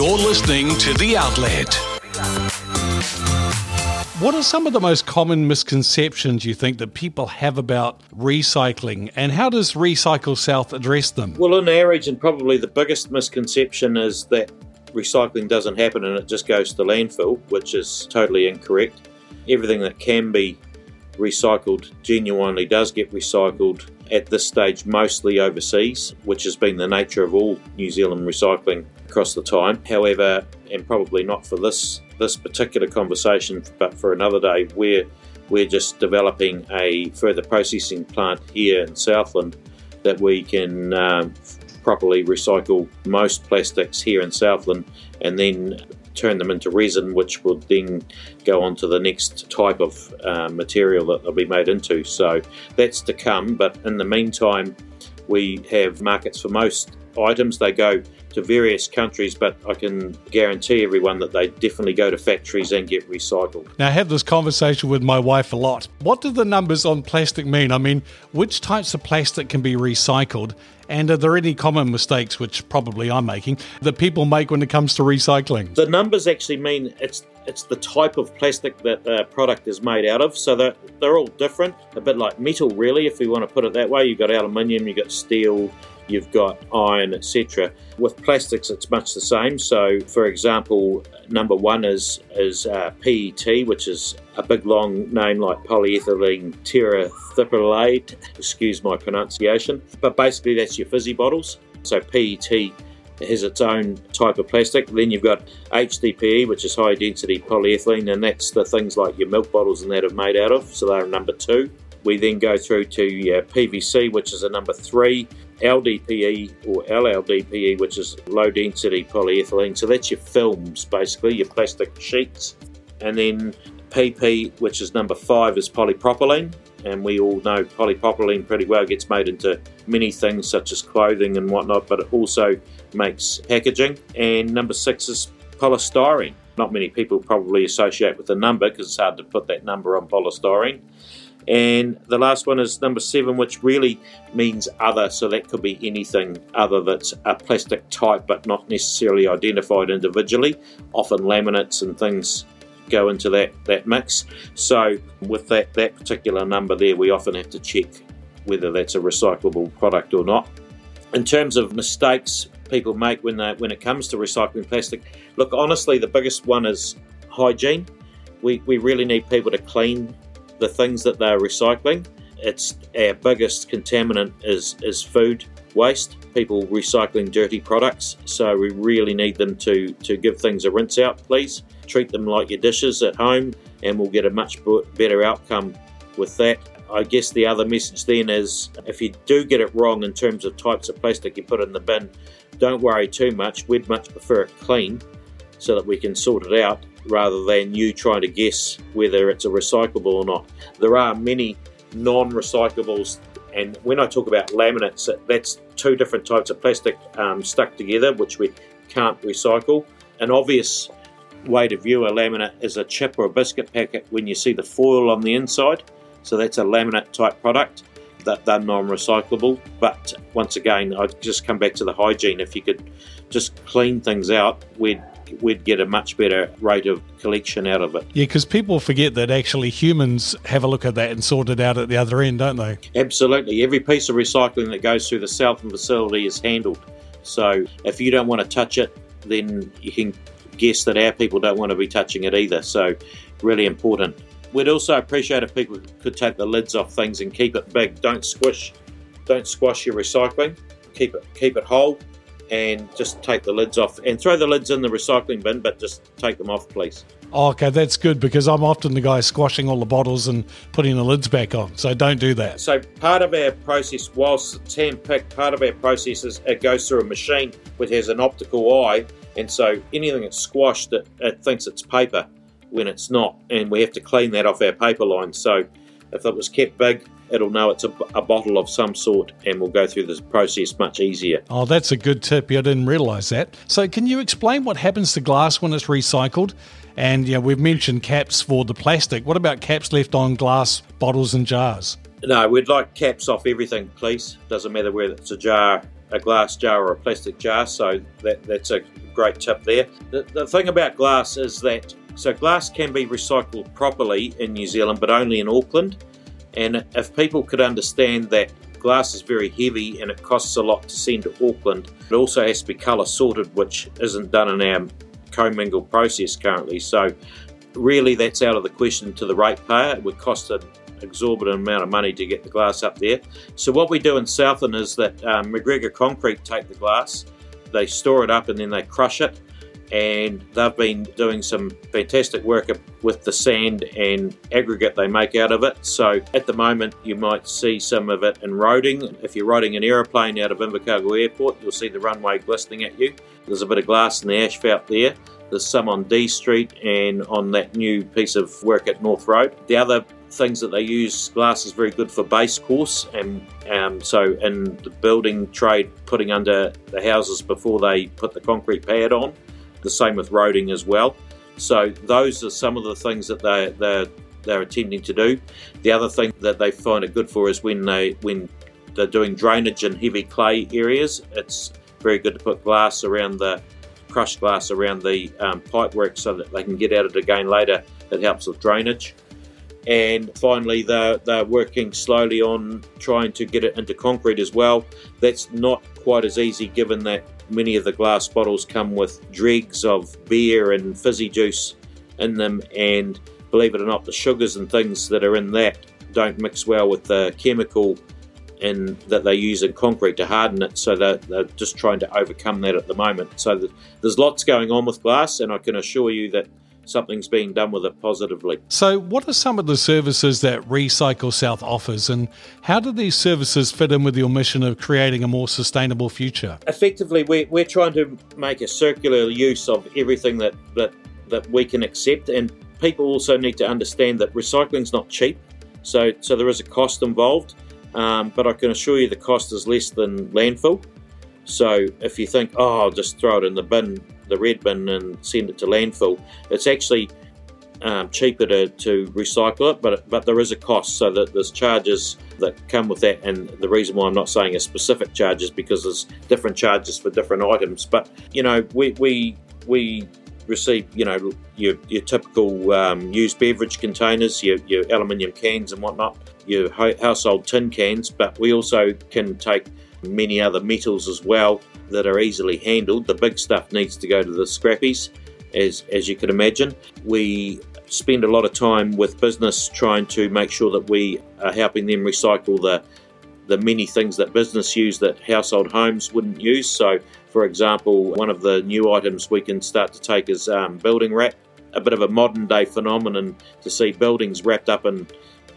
You're listening to The Outlet. What are some of the most common misconceptions you think that people have about recycling, and how does Recycle South address them? Well, in our region, probably the biggest misconception is that recycling doesn't happen and it just goes to landfill, which is totally incorrect. Everything that can be recycled genuinely does get recycled at this stage, mostly overseas, which has been the nature of all New Zealand recycling across the time. However, and probably not for this this particular conversation, but for another day, we're we're just developing a further processing plant here in Southland that we can um, properly recycle most plastics here in Southland and then turn them into resin, which will then go on to the next type of uh, material that they'll be made into. So that's to come, but in the meantime, we have markets for most items. They go to various countries, but I can guarantee everyone that they definitely go to factories and get recycled. Now, I have this conversation with my wife a lot. What do the numbers on plastic mean? I mean, which types of plastic can be recycled? And are there any common mistakes, which probably I'm making, that people make when it comes to recycling? The numbers actually mean it's it's the type of plastic that the product is made out of. So they're, they're all different, a bit like metal, really, if you want to put it that way. You've got aluminium, you've got steel, you've got iron, etc. With plastics, it's much the same. So, for example, number one is is uh, PET, which is a big long name like polyethylene terephthalate. Excuse my pronunciation, but basically that's your fizzy bottles. So PET has its own type of plastic. Then you've got HDPE, which is high density polyethylene, and that's the things like your milk bottles and that are made out of. So they're number two. We then go through to uh, PVC, which is a number three, LDPE or LLDPE, which is low density polyethylene. So that's your films, basically, your plastic sheets. And then PP, which is number five, is polypropylene. And we all know polypropylene pretty well gets made into many things such as clothing and whatnot, but it also makes packaging. And number six is polystyrene. Not many people probably associate with the number because it's hard to put that number on polystyrene. And the last one is number seven, which really means other. So that could be anything other that's a plastic type but not necessarily identified individually. Often laminates and things go into that, that mix. So with that, that particular number there, we often have to check whether that's a recyclable product or not. In terms of mistakes people make when they, when it comes to recycling plastic, look honestly, the biggest one is hygiene. We, we really need people to clean the things that they're recycling. It's our biggest contaminant is, is food waste, people recycling dirty products. So we really need them to, to give things a rinse out, please. Treat them like your dishes at home, and we'll get a much better outcome with that. I guess the other message then is if you do get it wrong in terms of types of plastic you put in the bin, don't worry too much. We'd much prefer it clean so that we can sort it out rather than you trying to guess whether it's a recyclable or not. There are many non recyclables, and when I talk about laminates, that's two different types of plastic um, stuck together which we can't recycle. An obvious way to view a laminate is a chip or a biscuit packet when you see the foil on the inside. So that's a laminate type product that they're non-recyclable. But once again, I'd just come back to the hygiene. If you could just clean things out, we'd we'd get a much better rate of collection out of it. Yeah, because people forget that actually humans have a look at that and sort it out at the other end, don't they? Absolutely. Every piece of recycling that goes through the Southland facility is handled. So if you don't want to touch it, then you can guess that our people don't want to be touching it either. So really important. We'd also appreciate if people could take the lids off things and keep it big. Don't squish, don't squash your recycling. Keep it keep it whole and just take the lids off and throw the lids in the recycling bin, but just take them off, please. Oh, okay, that's good because I'm often the guy squashing all the bottles and putting the lids back on. So don't do that. So part of our process, whilst it's hand picked, part of our process is it goes through a machine which has an optical eye, and so anything that's squashed, it, it thinks it's paper when it's not, and we have to clean that off our paper line. So if it was kept big, it'll know it's a, a, bottle of some sort and we'll go through this process much easier. Oh, that's a good tip. I didn't realise that. So, can you explain what happens to glass when it's recycled? And yeah, we've mentioned caps for the plastic. What about caps left on glass bottles and jars? No, we'd like caps off everything, please. Doesn't matter whether it's a jar, a glass jar, or a plastic jar. So that that's a great tip there. The, the thing about glass is that so glass can be recycled properly in New Zealand, but only in Auckland. And if people could understand that glass is very heavy and it costs a lot to send to Auckland, it also has to be colour sorted, which isn't done in our commingle process currently. So really that's out of the question to the ratepayer. It would cost an exorbitant amount of money to get the glass up there. So what we do in Southland is that um, McGregor Concrete take the glass, they store it up and then they crush it and they've been doing some fantastic work with the sand and aggregate they make out of it. So at the moment, you might see some of it in roading. If you're riding an aeroplane out of Invercargill Airport, you'll see the runway glistening at you. There's a bit of glass in the asphalt there. There's some on D Street and on that new piece of work at North Road. The other things that they use, glass is very good for base course, and um, so in the building trade, putting under the houses before they put the concrete pad on the same with roading as well. So those are some of the things that they they're, they're to do. The other thing that they find it good for is when they when they're doing drainage in heavy clay areas. It's very good to put glass around the crushed glass around the um, pipe work so that they can get at it again later. It helps with drainage. And finally, they're, they're working slowly on trying to get it into concrete as well. That's not quite as easy given that Many of the glass bottles come with dregs of beer and fizzy juice in them, and believe it or not, the sugars and things that are in that don't mix well with the chemical in, that they use in concrete to harden it. So they're, they're just trying to overcome that at the moment. So there's lots going on with glass, and I can assure you that something's being done with it positively. So, what are some of the services that Recycle South offers, and how do these services fit in with your mission of creating a more sustainable future? Effectively, we're, we're trying to make a circular use of everything that, that, that we can accept, and people also need to understand that recycling's not cheap, so, so there is a cost involved. Um, but I can assure you the cost is less than landfill. So if you think, oh, I'll just throw it in the bin, the red bin and send it to landfill. It's actually um, cheaper to, to recycle it, but but there is a cost. So that there's charges that come with that, and the reason why I'm not saying a specific charge is because there's different charges for different items. But you know, we we we receive you know your, your typical um, used beverage containers, your, your aluminium cans and whatnot, your household tin cans, but we also can take many other metals as well that are easily handled. The big stuff needs to go to the scrappies, as, as you can imagine. We spend a lot of time with business trying to make sure that we are helping them recycle the the many things that business use that household homes wouldn't use. So, for example, one of the new items we can start to take is um, building wrap, a bit of a modern day phenomenon to see buildings wrapped up in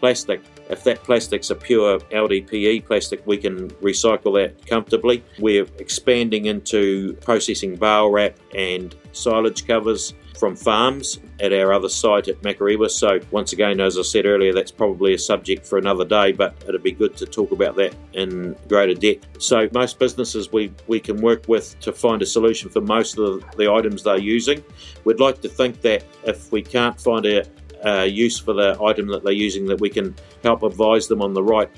plastic if that plastic's a pure LDPE plastic, we can recycle that comfortably. We're expanding into processing bale wrap and silage covers from farms at our other site at Makarewa. So, once again, as I said earlier, that's probably a subject for another day, but it'd be good to talk about that in greater depth. So, most businesses we, we can work with to find a solution for most of the items they're using. We'd like to think that if we can't find a, uh, use for the item that they're using that we can help advise them on the right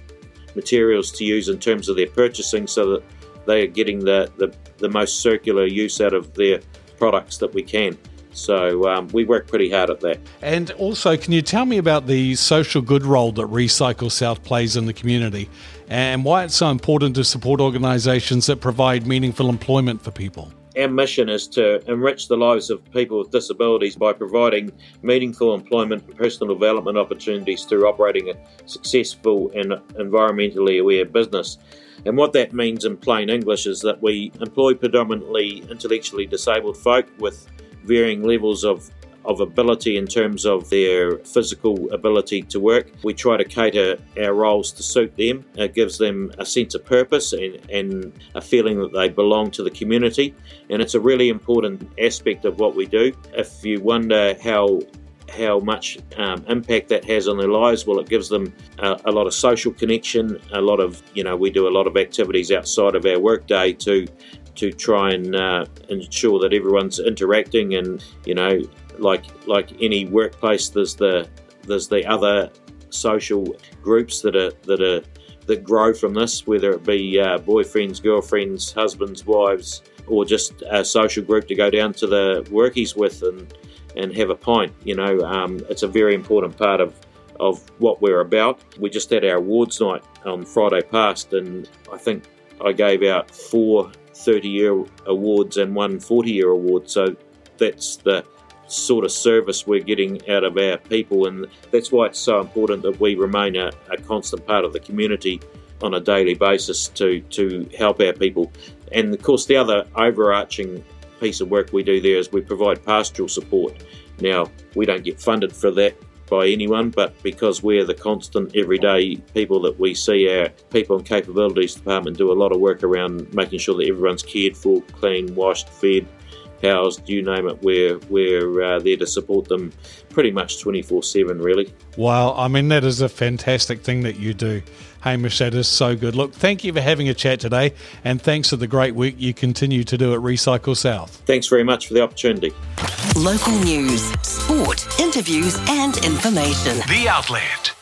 materials to use in terms of their purchasing so that they are getting the, the, the most circular use out of their products that we can. So um, we work pretty hard at that. And also, can you tell me about the social good role that Recycle South plays in the community and why it's so important to support organisations that provide meaningful employment for people? Our mission is to enrich the lives of people with disabilities by providing meaningful employment and personal development opportunities through operating a successful and environmentally aware business. And what that means in plain English is that we employ predominantly intellectually disabled folk with varying levels of of ability in terms of their physical ability to work. We try to cater our roles to suit them. It gives them a sense of purpose and, and a feeling that they belong to the community. And it's a really important aspect of what we do. If you wonder how how much um, impact that has on their lives. Well, it gives them a, a, lot of social connection. A lot of you know, we do a lot of activities outside of our workday to to try and uh, ensure that everyone's interacting and you know like like any workplace, there's the there's the other social groups that are that are that grow from this, whether it be uh, boyfriends, girlfriends, husbands, wives, or just a social group to go down to the workies with and and have a pint. You know, um, it's a very important part of of what we're about. We just had our awards night on Friday past, and I think I gave out four 30 year awards and one 40 year award. So that's the sort of service we're getting out of our people, and that's why it's so important that we remain a, a constant part of the community on a daily basis to, to help our people. And of course, the other overarching piece of work we do there is we provide pastoral support. Now, we don't get funded for that by anyone, but because we're the constant everyday people that we see, our people and capabilities department do a lot of work around making sure that everyone's cared for, clean, washed, fed, housed, you name it. We're we're uh, there to support them pretty much twenty four seven, really. Wow, I mean that is a fantastic thing that you do. Hamish, that is so good. Look, thank you for having a chat today, and thanks for the great work you continue to do at Recycle South. Thanks very much for the opportunity. Local news, sport, interviews, and information. The Outlet.